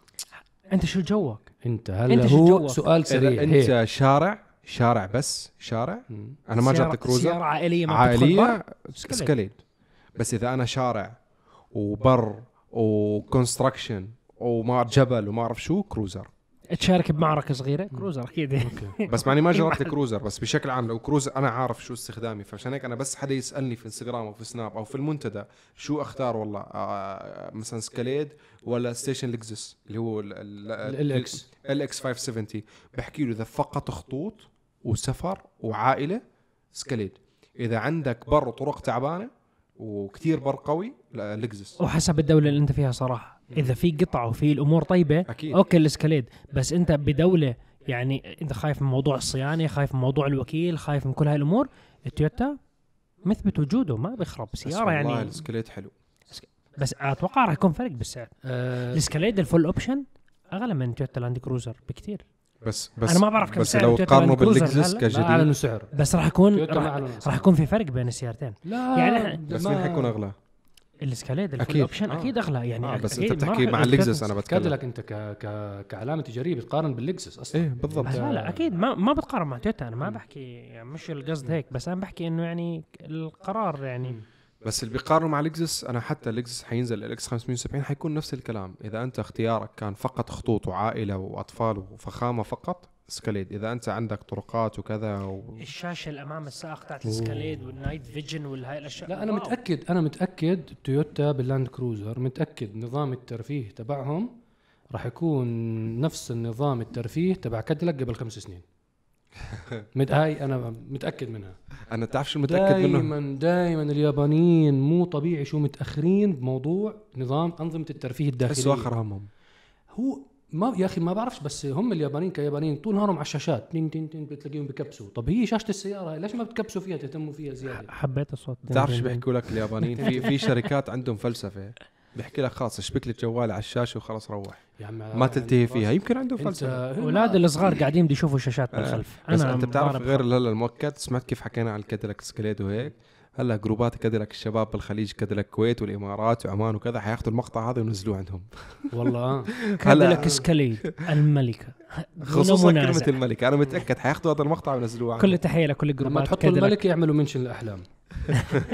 أنت شو جوك؟ أنت هلا أنت شو هو جوك؟ سؤال سريع. أنت شارع شارع بس شارع مم. أنا ما سيارة- جبت كروزر سيارة عائلية ما اسكاليد. اسكاليد بس إذا أنا شارع وبر و construction وما جبل وما أعرف شو كروزر تشارك بمعركة صغيرة؟ كروزر أكيد. <laughs> بس معني ما <laughs> جربت كروزر بس بشكل عام لو كروزر أنا عارف شو استخدامي فعشان هيك أنا بس حدا يسألني في انستغرام أو في سناب أو في المنتدى شو أختار والله آه مثلا سكاليد ولا ستيشن لكزس اللي هو LX LX 570 بحكي له إذا فقط خطوط وسفر وعائلة سكاليد إذا عندك بر طرق تعبانة وكتير بر قوي لكزس وحسب الدولة اللي أنت فيها صراحة. إذا في قطع وفي الأمور طيبة أكيد. OK الاسكاليد بس أنت بدولة يعني أنت خايف من موضوع الصيانة خايف من موضوع الوكيل خايف من كل هاي الأمور التويوتا مثبت وجوده ما بيخرب. بس سيارة والله يعني السكاليد حلو. بس أتوقع راح يكون فرق بالسعر. آه. الاسكاليد ال full option أغلى من تويوتا لاند كروزر بكثير بس بس أنا ما بعرف كم بس سعر لو قارنوا. ما كجديد أعلنوا بس راح يكون راح, يكون في فرق بين السيارتين. لا يعني بس ما- مين حيكون أغلى؟ الاسكاليد ال full أكيد. option آه. أكيد أغلى. يعني آه بس أكيد أنت بتحكي مع اللكزس أنا بتكلم. كاديلاك أنت ك... ك... كعلامه تجاريه بتقارن باللكزس أصلا. إيه بالضبط. لا لا أكيد ما ما بتقارن مع تويوتا. أنا ما. بحكي يعني مش القصد هيك بس أنا بحكي إنه يعني القرار يعني. بس اللي بيقارنوا مع لكزس أنا حتى لكزس حينزل ال LX 570 حيكون نفس الكلام. إذا أنت اختيارك كان فقط خطوط وعائلة وأطفال وفخامة فقط سكاليد إذا أنت عندك طرقات وكذا و... الشاشة الامام السائق تاعت السكاليد وال night vision والهاي الأشياء. لا أنا wow. متأكد أنا متأكد تويوتا باللاند كروزر متأكد نظام الترفيه تبعهم راح يكون نفس النظام الترفيه تبع كاديلاك قبل خمس سنين. <laughs> مت هاي أنا متأكد منها. أنا تعرف شو متأكد منه؟ دائما دائما اليابانيين مو طبيعي شو متأخرين بموضوع نظام أنظمة الترفيه بس الداخلية. اخر همهم هو ما يا أخي ما بعرفش بس هم اليابانيين كيابانيين طول نهارهم على الشاشات. تين تين تين بتلاقيهم بكبسوا. طب هي شاشة السيارة هاي ليش ما بتكبسوا فيها تهتموا فيها زيادة؟ حبيت الصوت. بتعرف شو بيحكوا لك اليابانيين؟ في في شركات عندهم فلسفة. بيحكي لك خلاص اشبك لي الجوال على الشاشة وخلاص روح. يا عم ما تلتهي فيها. يمكن عندهم فلسفة. أولاد الصغار قاعدين بده يشوفوا شاشات آه. بالخلف بس أنت بتعرف غير هلا المؤكد؟ سمعت كيف حكينا عن الكاديلاك سكليد وهيك؟ هلا جروبات كاديلاك الشباب بالخليج كاديلاك الكويت والإمارات وعمان وكذا حياخذوا المقطع هذا وينزلوه عندهم. والله. <laughs> آه كادلك سكاليد الملكة. خصوصا. كلمة الملك أنا متأكد حياخذوا هذا المقطع وينزلوه عنهم كل تحية لكل لما الجروبات تحطوا كادلك. الملك يعملوا mention لأحلام.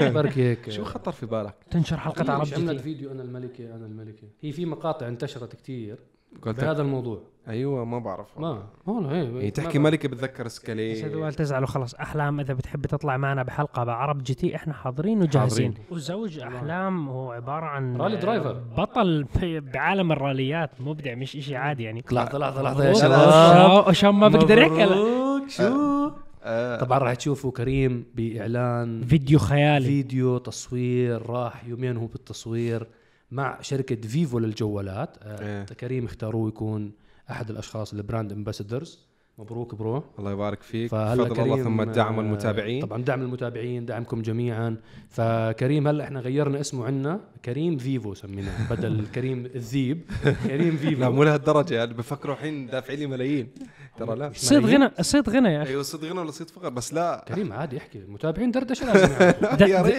<laughs> بركي هيك. شو خطر في بالك؟ تنشر حلقة عرب عملت فيديو أنا الملكة أنا الملكة. هي في مقاطع انتشرت كتير. قلت بهذا الموضوع. أيوه ما بعرف ما والله هي هي تحكي ملكة بتذكر سكالي هدول تزعلوا خلاص أحلام إذا بتحب تطلع معنا بحلقة بعرب GT إحنا حاضرين وجاهزين. حاضرين. وزوج أحلام. هو عبارة عن rally driver. بطل بعالم الراليات. مبدع مش إشي عادي يعني. لحظه لحظه لحظه يا. شباب. عشان ما بقدر احكي شو؟ آه طبعا راح تشوفوا كريم بإعلان فيديو خيالي. فيديو تصوير راح يومين هو بالتصوير. مع شركة فيفو للجوالات إيه. آه كريم اختاروه يكون أحد الأشخاص ال brand ambassadors مبروك bro. الله يبارك فيك. فضل الله كريم ثم الدعم آه، المتابعين. طبعا دعم المتابعين دعمكم جميعا. فكريم هلا إحنا غيرنا اسمه عنا كريم فيفو سميناه بدل كريم الذيب. <laughs> كريم لا فيفو مو لهالدرجة يعني بفكروا الحين دافعين لي ملايين. ترى لا. صيد غنى صيد غنى يا أخي. أيوه صدق غنى ولا صيد فقر بس لا. كريم عادي احكي المتابعين دردشة لازم.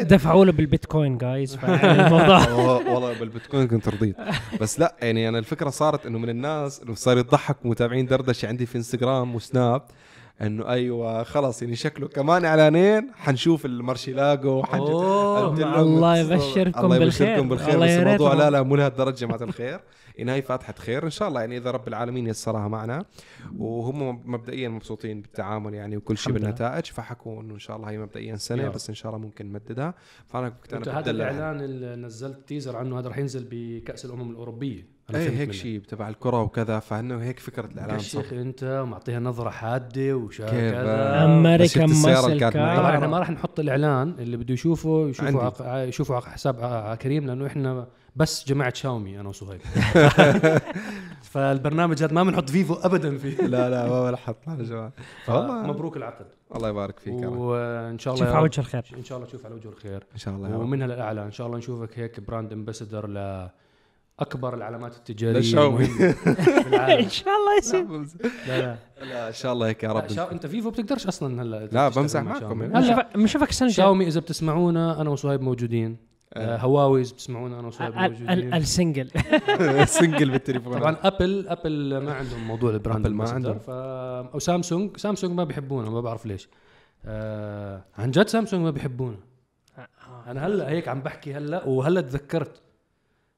<laughs> دفعوا له بالبيتكوين جايز <laughs> والله بالبيتكوين كنت رضيت. بس لا يعني أنا الفكرة صارت إنه من الناس إنه صار يضحك متابعين دردشة عندي في انستغرام وسناب إنه أيوه خلص يعني شكله كمان إعلانين حنشوف المارشيلاجو قلت لهم الله يبشركم الله بالخير. يبشركم بالخير والله بس الموضوع. لا لا مو لهالدرجة جماعة الخير يعني هاي فاتحة خير إن شاء الله يعني إذا رب العالمين يسرها معنا وهم مبدئيا مبسوطين بالتعامل يعني وكل شيء. بالنتائج فحكوا انه إن شاء الله هي مبدئيا يا سنه. بس إن شاء الله ممكن نمددها فأنا كنت أنا هذا. الإعلان اللي نزلت teaser عنه هذا رح ينزل بكأس الأمم الأوروبية إيه فهمت هيك. شيء تبع الكرة وكذا فانه هيك فكرة يا الاعلان صح. شيخ أنت معطيها نظرة حادة وشايف كيف؟ كذا بقى؟ امريكان معي؟ طبعا إحنا ما راح نحط الإعلان اللي بده يشوفه يشوفه. عق... يشوفه على حساب كريم لأنه إحنا بس جماعة شاومي أنا وصهيب. <laughs> فالبرنامج هذا ما بنحط فيفو ابدا فيه. لا لا ما بنحط يا جماعة والله مبروك العقد. الله يبارك فيك يا رب. وإن شاء الله شوف يا على وجه الخير. إن شاء الله تشوف على وجه الخير. إن شاء الله ومنها للاعلى إن شاء الله نشوفك هيك brand ambassador ل أكبر العلامات التجارية. <laughs> إن شاء الله يصير. لا لا. لا إن شاء الله هيك يا رب. أنت فيفو بتقدرش أصلا هلا لا، بمزح مع معكم. شاومي. هلا. بنشوفك- السنة شاومي إذا بتسمعونا أنا وصهيب موجودين. آه، هواوي إذا بتسمعونا أنا وصهيب موجودين. ال single. <laughs> single بالتليفون. طبعا أبل أبل ما عندهم موضوع ال brand ما عندهم. ف أو سامسونج سامسونج ما بيحبونا ما بعرف ليش. آه عن جد سامسونج ما بيحبونا. أنا هلا هيك عم بحكي هلا وهلا تذكرت.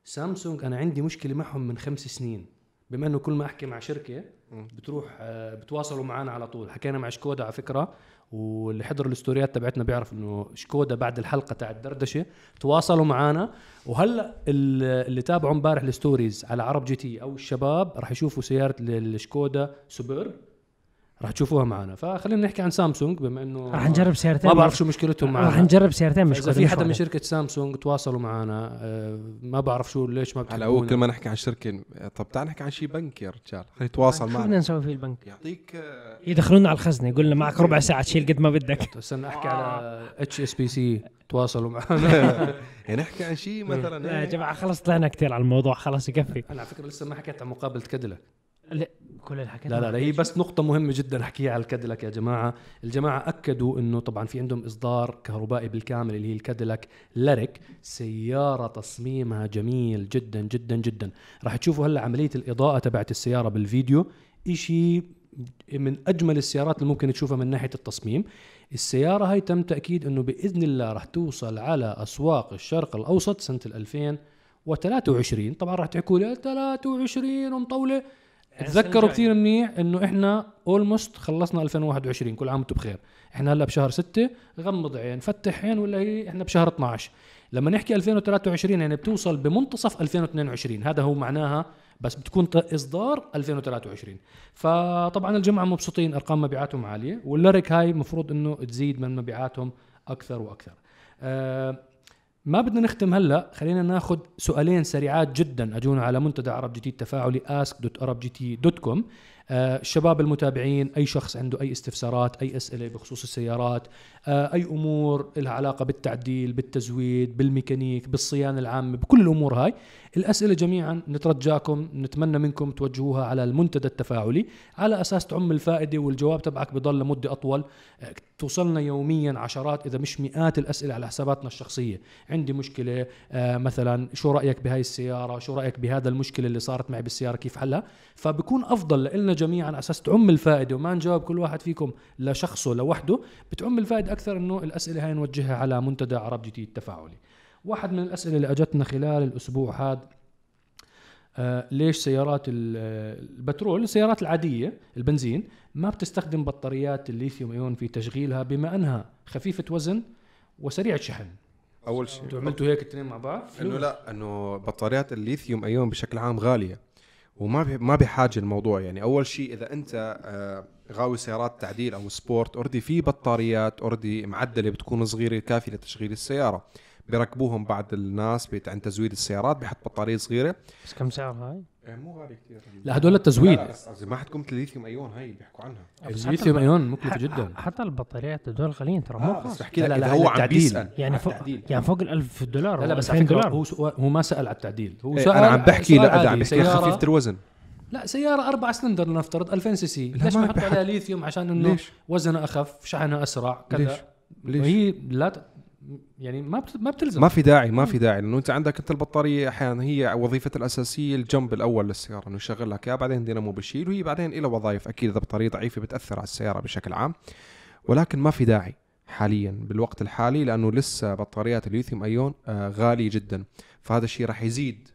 سامسونج أنا عندي مشكلة معهم من خمس سنين. بما إنه كل ما أحكي مع شركة. بتروح آه، بتواصلوا معنا على طول. حكينا مع شكودا على فكرة واللي حضر الاستوريات تبعتنا بيعرف إنه شكودا بعد الحلقة تاع الدردشة تواصلوا معنا وهلأ ال- اللي تابعوا امبارح ال stories على عرب جي تي أو الشباب راح يشوفوا سيارة الشكودا سوبيرب. راح تشوفوها معنا. فخلينا نحكي عن سامسونج بما إنه راح نجرب سيارتين. ما بعرف شو مشكلتهم راح معنا نجرب سيارتين مش إذا في حدا من. شركة سامسونج تواصلوا معنا آه، ما بعرف شو ليش ما هلا هو كل بتحبونا ما نحكي عن شركة طب تعال نحكي عن شيء بنك يا رجال. خلينا نتواصل شو بدنا معنا. نسوي في البنك. يعطيك آه، يدخلونا على الخزنة يقول لنا معك ربع ساعة تشيل قد ما بدك. استنى أحكي على HSBC تواصلوا معنا. <laughs> يعني نحكي عن شيء <laughs> مثلا لا يا إيه. جماعة خلص طلعنا كثير على الموضوع خلاص يكفي. أنا على فكرة لسه ما حكيت عن مقابله لا، كل الحكي لا لا لا هي بس نقطة مهمة جدا أحكيها على الكاديلاك يا جماعة، الجماعة أكدوا إنه طبعا في عندهم إصدار كهربائي بالكامل اللي هي الكاديلاك ليريك، سيارة تصميمها جميل جدا جدا جدا، راح تشوفوا هلأ عملية الإضاءة تبعت السيارة بالفيديو، إشي من أجمل السيارات اللي ممكن تشوفها من ناحية التصميم، السيارة هاي تم تأكيد إنه بإذن الله راح توصل على أسواق الشرق الأوسط سنة 2023 طبعا راح تحكوا لي 23 ومطولة. تذكروا كثير منيح إنه إحنا اولموست خلصنا 2021 كل عام وأنتم بخير. إحنا هلأ بشهر 6 غمض عين فتح عين ولا هي إحنا بشهر 12 لما نحكي 2023 يعني بتوصل بمنتصف 2022 هذا هو معناها بس بتكون إصدار 2023 فطبعا الجماعه مبسوطين أرقام مبيعاتهم عالية والليريك هاي المفروض إنه تزيد من مبيعاتهم أكثر وأكثر. آه ما بدنا نختم هلا. خلينا ناخذ سؤالين سريعات جدا. أجونا على منتدى عرب جي تي التفاعلي ask.arabgt.com آه الشباب المتابعين أي شخص عنده أي استفسارات أي أسئلة بخصوص السيارات أي أمور لها علاقة بالتعديل بالتزويد بالميكانيك بالصيانة العامة بكل الأمور هاي الأسئلة جميعا نترجاكم نتمنى منكم توجهوها على المنتدى التفاعلي على أساس تعم الفائدة والجواب تبعك بضل لمدة أطول. آه، توصلنا يوميا عشرات إذا مش مئات الأسئلة على حساباتنا الشخصية. عندي مشكلة آه مثلا شو رأيك بهاي السيارة؟ شو رأيك بهذا المشكلة اللي صارت معي بالسيارة؟ كيف حلها فبكون أفضل لنا جميعا على أساس تعم الفائدة وما نجاوب كل واحد فيكم لشخصه لوحده بتعم الفائدة أكثر إنه الأسئلة هاي نوجهها على منتدى عرب جي تي التفاعلي. واحد من الأسئلة اللي أجتنا خلال الأسبوع هذا آه ليش سيارات ال- البترول السيارات العادية البنزين ما بتستخدم بطاريات ال lithium ion في تشغيلها بما أنها خفيفة وزن وسريعة شحن أول شيء أنتوا عملتوا هيك الاثنين مع بعض؟ إنه لا إنه بطاريات ال lithium ion بشكل عام غالية وما ما بحاجة الموضوع يعني. أول شيء إذا أنت آه، غاوي سيارات تعديل أو sport already في بطاريات already معدلة بتكون صغيرة كافية لتشغيل السيارة بيركبوهم بعض الناس بت- عند تزويد السيارات بحط بطارية صغيرة بس كم سعر هاي؟ مو غالي كثير لا هدول التزويد ما حتكون مثل ال lithium ion هي اللي بيحكوا عنها الليثيوم الب- أيون مكلفة ح- جدا حتى البطاريات هدول غاليين ترى مو آه بس. بحكي لا، لك لا، لا، هو عم. بيسأل يعني فوق. يعني فوق ال 1000 دولار لا لا بس 2000 على دولار هو هو ما سأل على التعديل هو إيه، سأل أنا عم بحكي لا. عم بحكي خفيفه الوزن لا سيارة أربعة سلندر لنفترض 2000 سي سي. ليش ما يحطوا بحط- عليها ليثيوم؟ عشان إنه ليش؟ وزنها أخف شحنها أسرع ليش؟ كذا. ليش؟ وهي لا ت... يعني ما بت- ما بتلزم. ما في داعي ما في داعي لأنه أنت عندك أنت البطارية أحيانا هي وظيفتها الأساسية الجنب الأول للسيارة إنه يشغل لك إياها بعدين دينامو بشيل وهي بعدين لها وظائف. أكيد إذا بطارية ضعيفة بتأثر على السيارة بشكل عام. ولكن ما في داعي حاليا بالوقت الحالي لأنه لسه بطاريات الليثيوم أيون آه غالية جدا. فهذا الشيء راح يزيد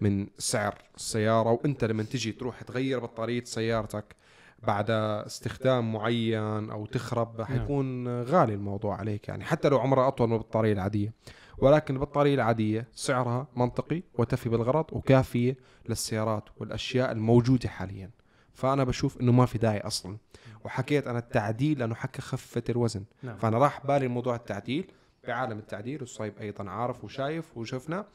من سعر السيارة وأنت لما تجي تروح تغير بطارية سيارتك بعد استخدام معين أو تخرب حيكون غالي الموضوع عليك يعني حتى لو عمرها أطول من البطارية العادية. ولكن البطارية العادية سعرها منطقي وتفي بالغرض وكافية للسيارات والأشياء الموجودة حاليا. فأنا بشوف إنه ما في داعي أصلا. وحكيت أنا التعديل لأنه حكى خفة الوزن. نعم. فأنا راح بالي موضوع التعديل بعالم التعديل والصيب أيضا عارف وشايف وشفنا.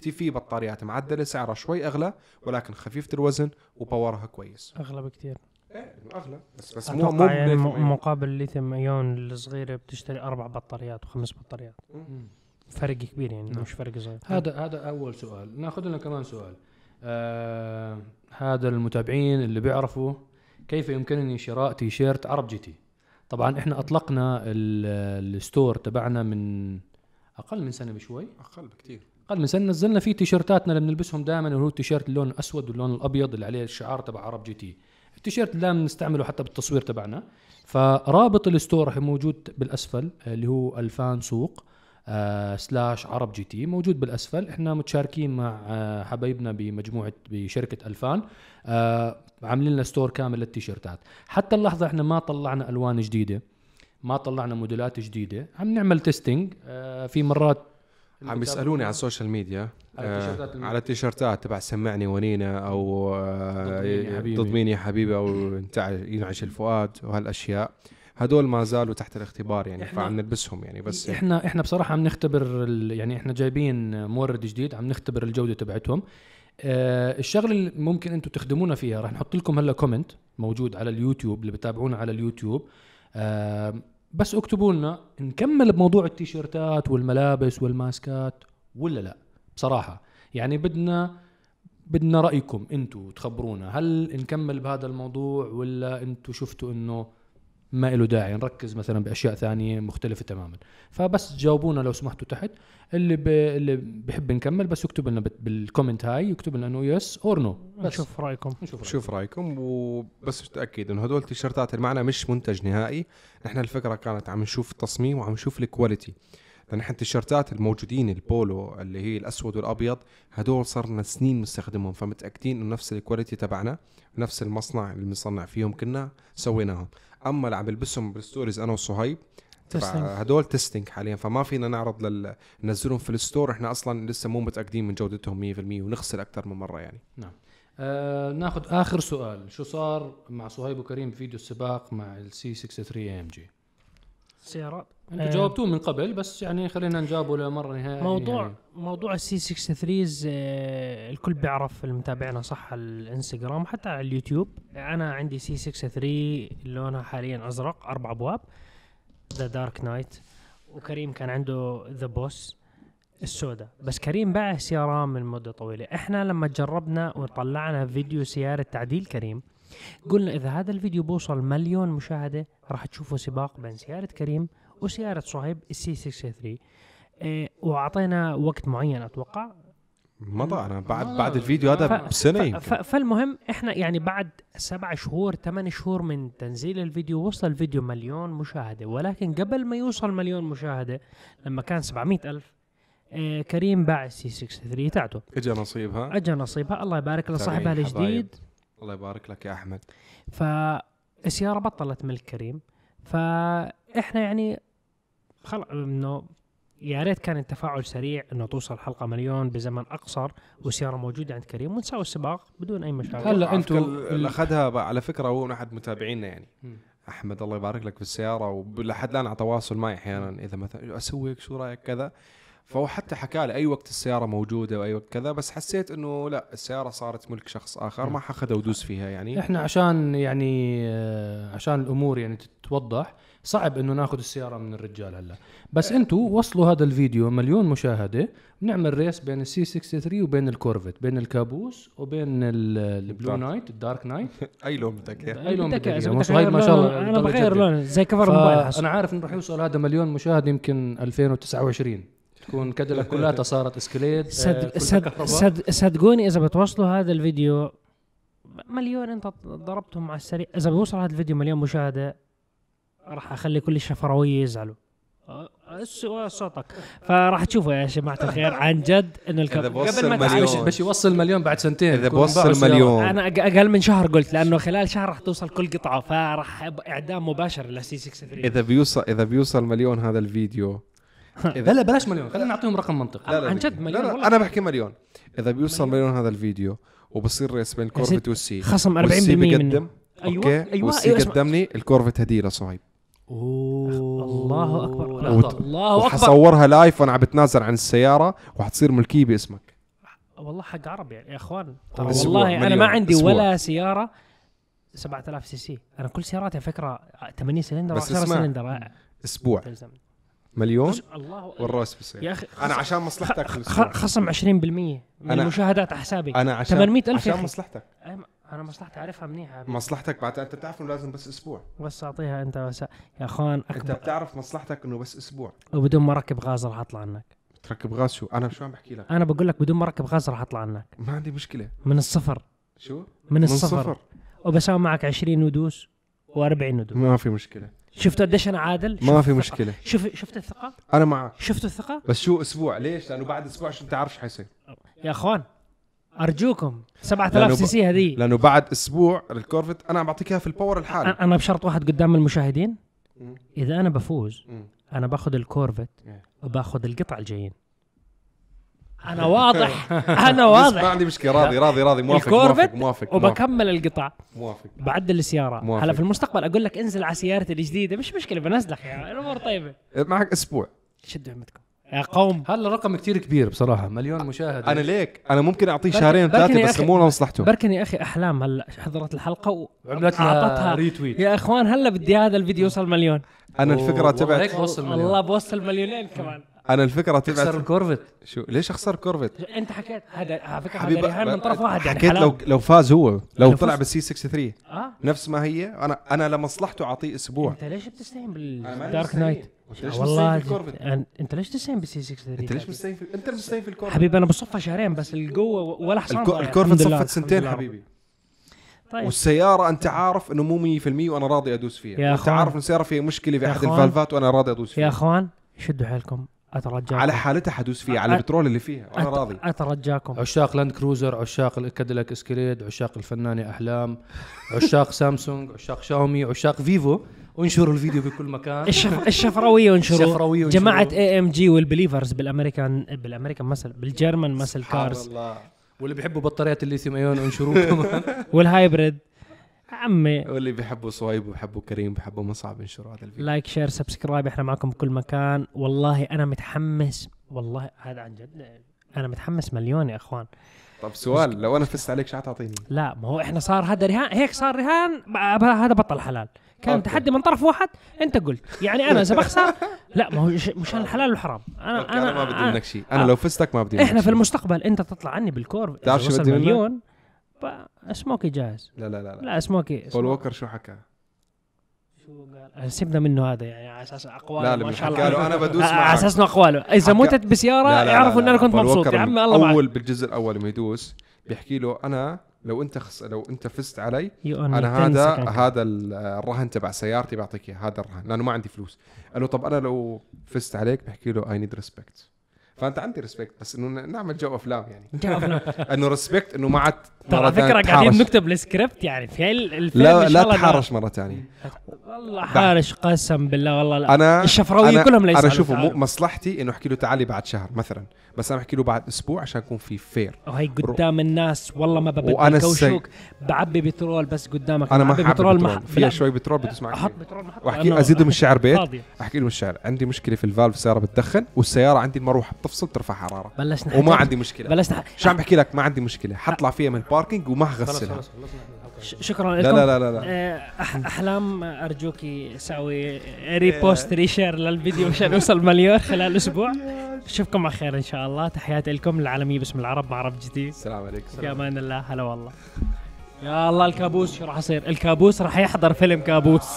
في في بطاريات معدلة سعرها شوي أغلى ولكن خفيفة الوزن وباورها كويس. أغلى بكثير إيه أغلى. بس بس مو مو يعني. مقابل الليثيوم ايون الصغيرة بتشتري أربع بطاريات وخمس بطاريات. مم. فرق كبير يعني نعم. مش فرق صغير. هذا هذا أول سؤال. ناخذ لنا كمان سؤال. آه هذا المتابعين اللي بيعرفوا كيف يمكنني شراء تيشيرت عرب جي تي. طبعا إحنا أطلقنا ال- ال store تبعنا من أقل من سنة بشوي. أقل بكثير من سنه نزلنا فيه تيشيرتاتنا اللي بنلبسهم دائما اللي هو التيشيرت اللون الأسود واللون الأبيض اللي عليه الشعار تبع عرب جي تي. التيشيرت اللي دائما نستعمله حتى بالتصوير تبعنا. فرابط ال store راح موجود بالأسفل اللي هو ألفان سوق آه slash عرب جي تي. موجود بالأسفل. إحنا متشاركين مع آه حبايبنا بمجموعة بشركة ألفان آه عاملين لنا store كامل للتيشيرتات. حتى اللحظة إحنا ما طلعنا ألوان جديدة ما طلعنا موديلات جديدة. عم نعمل testing آه في مرات عم يسألوني على ال social media على آه، على التيشيرتات تبع سمعني ونينا أو آه، ضد مين يا حبيبي. أو <coughs> ينعش الفؤاد وهالأشياء. هدول ما زالوا تحت الاختبار يعني فعم نلبسهم يعني بس إحنا إحنا بصراحة عم نختبر يعني إحنا جايبين مورد جديد عم نختبر الجودة تبعتهم. آه الشغلة اللي ممكن أنتم تخدمونا فيها راح نحط لكم هلا comment موجود على اليوتيوب اللي بتابعونا على اليوتيوب. آه بس اكتبوا لنا نكمل بموضوع التيشيرتات والملابس والماسكات ولا لا؟ بصراحة. يعني بدنا بدنا رأيكم أنتم تخبرونا. هل نكمل بهذا الموضوع ولا أنتم شفتوا انه ما له داعي نركز مثلا بأشياء ثانية مختلفة تماما. فبس جاوبونا لو سمحتوا تحت. اللي ب... اللي بحب نكمل بس يكتب لنا بت- بال comment هاي يكتب لنا إنه yes or no نشوف رأيكم. نشوف رأيكم. وبس تاكد إنه هدول التيشيرتات اللي معنا مش منتج نهائي. نحن الفكرة كانت عم نشوف التصميم وعم نشوف ال quality إحنا التيشيرتات الموجودين البولو اللي هي الأسود والأبيض هدول صرنا سنين مستخدمهم فمتأكدين إنه نفس ال quality تبعنا نفس المصنع اللي بنصنع فيهم كنا سويناهم. أما اللي عم بلبسهم بال stories أنا وصهيب تبع. هدول testing حاليا فما فينا نعرض لل ننزلهم في ال store إحنا أصلا لسه مو متأكدين من جودتهم 100% ونخسر أكثر من مرة يعني. آه ناخذ آخر سؤال شو صار مع صهيب وكريم في فيديو السباق مع السي 63 ام جي سيارات. أنتم آه. جاوبتوه من قبل بس يعني خلينا نجاوبه لمره نهائيه موضوع يعني. موضوع ال C 63 آه، الكل بيعرف المتابعنا صح على الانستغرام وحتى على اليوتيوب. أنا عندي C 63 لونها حاليا أزرق أربع أبواب. The Dark Knight وكريم كان عنده The Boss السوداء. بس كريم باع السيارة من مدة طويلة. إحنا لما جربنا وطلعنا فيديو سيارة تعديل كريم قلنا إذا هذا الفيديو بوصل مليون مشاهدة راح تشوفوا سباق بين سيارة كريم وسيارة صهيب؟ ال C 63 إيه وأعطينا وقت معين أتوقع. مضى أنا بعد آه. بعد الفيديو هذا ف- بسنه ف- يمكن ف- فالمهم إحنا يعني بعد سبع شهور ثمان شهور من تنزيل الفيديو وصل الفيديو مليون مشاهدة. ولكن قبل ما يوصل مليون مشاهدة لما كان 700 ألف آه كريم باع السي 63 تاعته. اجى نصيبها. اجى نصيبها. الله يبارك لصاحبها. الجديد الله يبارك لك يا أحمد. فالسيارة بطلت ملك كريم فاحنا يعني خلق إنه يا ريت كان التفاعل سريع إنه توصل حلقة مليون بزمن أقصر والسيارة موجودة عند كريم ونساوي السباق بدون أي مشاكل. هلا فكرة اللي أخذها على فكرة هو من أحد متابعينا يعني. مم. أحمد الله يبارك لك في السيارة ولحد الآن على تواصل معي أحيانا. إذا مثلا أسوي شو رأيك كذا فهو حتى حكى لي أي وقت السيارة موجودة وأي وقت كذا بس حسيت إنه لا السيارة صارت ملك شخص آخر ما حاخذها ودوس فيها يعني. إحنا عشان يعني آه، عشان الأمور يعني تتوضح صعب إنه ناخذ السيارة من الرجال هلا. بس أنتم وصلوا هذا الفيديو مليون مشاهدة بنعمل race بين ال C 63 وبين ال Corvette بين الكابوس وبين ال- ال blue. Knight ال Dark Knight أي لون بدك إياه؟ أي لون بدك صهيب ما شاء الله أنا بغير. لون زي cover الموبايل حسن. أنا عارف إنه راح يوصل هذا مليون مشاهد يمكن 2029 تكون Cadillac كلها صارت Escalade آه، كلها صد كهرباء. صد صدقوني إذا بتوصلوا هذا الفيديو. مليون أنت ضربتهم على السريع. إذا بيوصل هذا الفيديو مليون مشاهدة راح أخلي كل الشفراويه يزعلوا. صوتك فراح تشوفوا يا جماعة الخير عن جد انه الكب... قبل ما مليون. بس يوصل مليون بعد سنتين. إذا بوصل. مليون. أنا أق- أقل من شهر قلت لأنه خلال شهر راح توصل كل قطعة فراح إعدام مباشر للسي 63 إذا بيوصل إذا بيوصل مليون هذا الفيديو لا لا بلاش مليون خلينا نعطيهم رقم منطقي لا لا عن. جد مليون لا والله. لا أنا بحكي مليون إذا بيوصل مليون هذا الفيديو وبصير race بين ال Corvette وال C خصم 40% وال C منه بيقدم أيوة، أوكي أيوة، وال C أيوة، اسمع. قدمني ال Corvette هديه لصهيب أوه. الله أكبر. لحظة. الله أكبر وحصورها live وأنا عم بتنازل عن السيارة وحتصير ملكيه باسمك والله حق عرب يعني يا إخوان ترى والله أنا مليون، ما عندي أسبوع. ولا سيارة 7000 CC أنا كل سياراتي على فكرة 80 سلندر بس 10 اسمع. سلندر أسبوع تلزم. مليون الله والرأس بالسيارة يا أخي أنا عشان مصلحتك. خصم 20% من أنا- المشاهدات على حسابي أنا عشان 800 ألف يا عشان أخي. مصلحتك. أنا مصلحتي أعرفها منيحه مصلحتك بعد أنت بتعرف إنه لازم بس أسبوع. بس أعطيها أنت بس يا أخوان أنت اكبر بتعرف مصلحتك إنه بس أسبوع. وبدون ما أركب غاز راح أطلع عنك. تركب غاز شو؟ أنا شو عم بحكي لك؟ أنا بقول لك بدون ما أركب غاز راح أطلع عنك. ما عندي مشكلة. من الصفر. شو؟ من الصفر. وبساوي معك 20 ندوس و40 ندوس. ما في مشكلة. شفتوا قديش أنا عادل؟ ما في. مشكلة. شوف شفت الثقة؟ أنا معك شفتوا الثقة؟ بس شو أسبوع؟ ليش؟ لأنه بعد أسبوع شو انت عارف شو حيصير؟ يا أخوان أرجوكم لأنه 7000 ب- CC هذه. لأنه بعد أسبوع ال Corvette أنا عم بعطيك إياها في ال power الحالي. أنا بشرط واحد قدام المشاهدين. إذا أنا بفوز. أنا باخذ ال Corvette. وباخذ القطع الجايين. أنا واضح أنا <laughs> بس ما واضح عندي مشكلة. راضي راضي راضي. موافق موافق موافق موافق, وبكمل القطع موافق. بعدل السيارة. موافق. هلا في المستقبل أقول لك انزل على سيارتي الجديدة. مش مشكلة بنزلك يا الأمور طيبة. معك أسبوع. شدوا همتكم. يا قوم. هلا رقم كتير كبير بصراحة. مليون مشاهد. أنا ليك. أنا ممكن أعطيه شهرين ثلاثة بس أخي. مو لمصلحته بركن يا أخي أحلام هلا. حضرت الحلقة و... عملت أعطتها. لها retweet يا إخوان هلا بدي هذا الفيديو يوصل مليون. أنا الفكرة والله تبعت هيك بوصل مليون. الله بوصل مليونين كمان. أنا الفكرة تبعت ال Corvette شو ليش أخسر Corvette أنت حكيت هذا على فكرة هذا رهان من طرف واحد يعني حكيت حلال. لو لو فاز هو لو طلع بال C 63 آه نفس ما هي أنا أنا لمصلحته أعطيه أسبوع أنت ليش بتستهين بال Dark. Knight أنت ليش والله؟ أن- أنت ليش تستهين بال C 63 أنت ليش مستهين في أنت مستهين في ال Corvette حبيبي أنا بصفها شهرين بس القوة ولا حصان. ال Corvette صفت سنتين. حبيبي طيب والسيارة أنت عارف إنه مو 100% وأنا راضي أدوس فيها يا أخوان. عارف إنه السياره فيها مشكلة في يا أخوان. الفالفات وأنا راضي أدوس يا فيها أخوان شدوا حيلكم أترجاكم. على حالتها حدوس فيها على البترول اللي فيها أنا راضي. أترجاكم. عشاق Land Cruiser عشاق ال Cadillac Escalade عشاق الفنانة أحلام عشاق <laughs> سامسونج عشاق شاومي عشاق Vivo انشروا الفيديو بكل مكان. <laughs> الشف... الشفراويه وانشروا الشفراوية وانشروا. جماعة AMG وال believers بال American بال American muscle بال German muscle cars الله. واللي بيحبوا بطاريات الليثيوم أيون انشروه <laughs> كمان. وال hybrid عمي. واللي بيحبوا صهيب وبيحبوا كريم بيحبوا مصعب ينشروا هذا الفيديو. like share subscribe إحنا معكم بكل مكان. والله أنا متحمس. والله هذا عن جد. أنا متحمس مليون يا إخوان. طب سؤال لو أنا فزت عليك شو حتعطيني؟ لا ما هو إحنا صار هذا رهان. هيك صار رهان. هذا بطل حلال. كان أوكي. تحدي من طرف واحد. أنت قلت. يعني أنا إذا بخسر <laughs> لا ما هو مشان الحلال والحرام. أنا أنا ما بدي منك شيء. أنا آه. لو فزتك ما بدي منك إحنا في. المستقبل أنت تطلع عني بالكور تعرف شو بدي منك؟ مليون. سموكي جاهز لا لا لا لا لا سموكي بول. ووكر شو حكى؟ شو قال؟ سيبنا منه هذا يعني على أساس أقواله لا ما شاء الله له أنا بدوس على معك أساس إنه أقواله إذا متت بسيارة لا لا لا يعرفوا ان أنا. كنت مبسوط يا عمي الله معك اول بالجزء الأول لما يدوس بيحكي له أنا لو أنت خس... لو أنت فزت علي أنا 10 هذا. هذا ال- الرهن تبع سيارتي بعطيك إياه هذا الرهن لأنه ما عندي فلوس قال له طب أنا لو فزت عليك بحكي له I need respect فأنت عندي respect بس إنه نعمل جو أفلام يعني. جاء أفلام. <laughs> إنه respect إنه ما عاد ترى فكرة قاعدين. نكتب السكريبت يعني في ال- الفيلم لا لا تحارش مرة ثانية والله حارش قسم بالله والله لا. أنا الشفراوية أنا- كلهم ليس أنا شوفوا مصلحتي إنه أحكي له تعالي بعد شهر مثلا. بس أنا بحكي له بعد أسبوع عشان يكون في fair وهي قدام الناس والله ما ببدل وأنا كوشوك بعبي بترول بس قدامك. أنا ما حابب بترول بترول. ما فيها شوي بترول بدوس معك أحط. بترول ما أحط. وأحكي لأنه ازيده من الشعر بيت. فاضية. أحكي له من الشعر. عندي مشكلة في ال valve السيارة بتدخن والسيارة عندي المروحه تفصل بترفع حرارة. بلشنا وما عندي مشكلة. بلشنا شو عم بحكي لك؟ ما عندي مشكلة. حطلع فيها من ال parking وما خلص حغسلها شكرا. لكم. لا لا لا, لا. آه، أح- أحلام أرجوك سوي repost reshare للفيديو مشان يوصل مليون خلال أسبوع. أشوفكم على خير إن شاء الله. تحياتي لكم العالمية باسم العرب مع عرب جديد. السلام عليكم. في أمان الله. هلا والله. يا الله الكابوس شو راح يصير؟ الكابوس راح يحضر فيلم كابوس.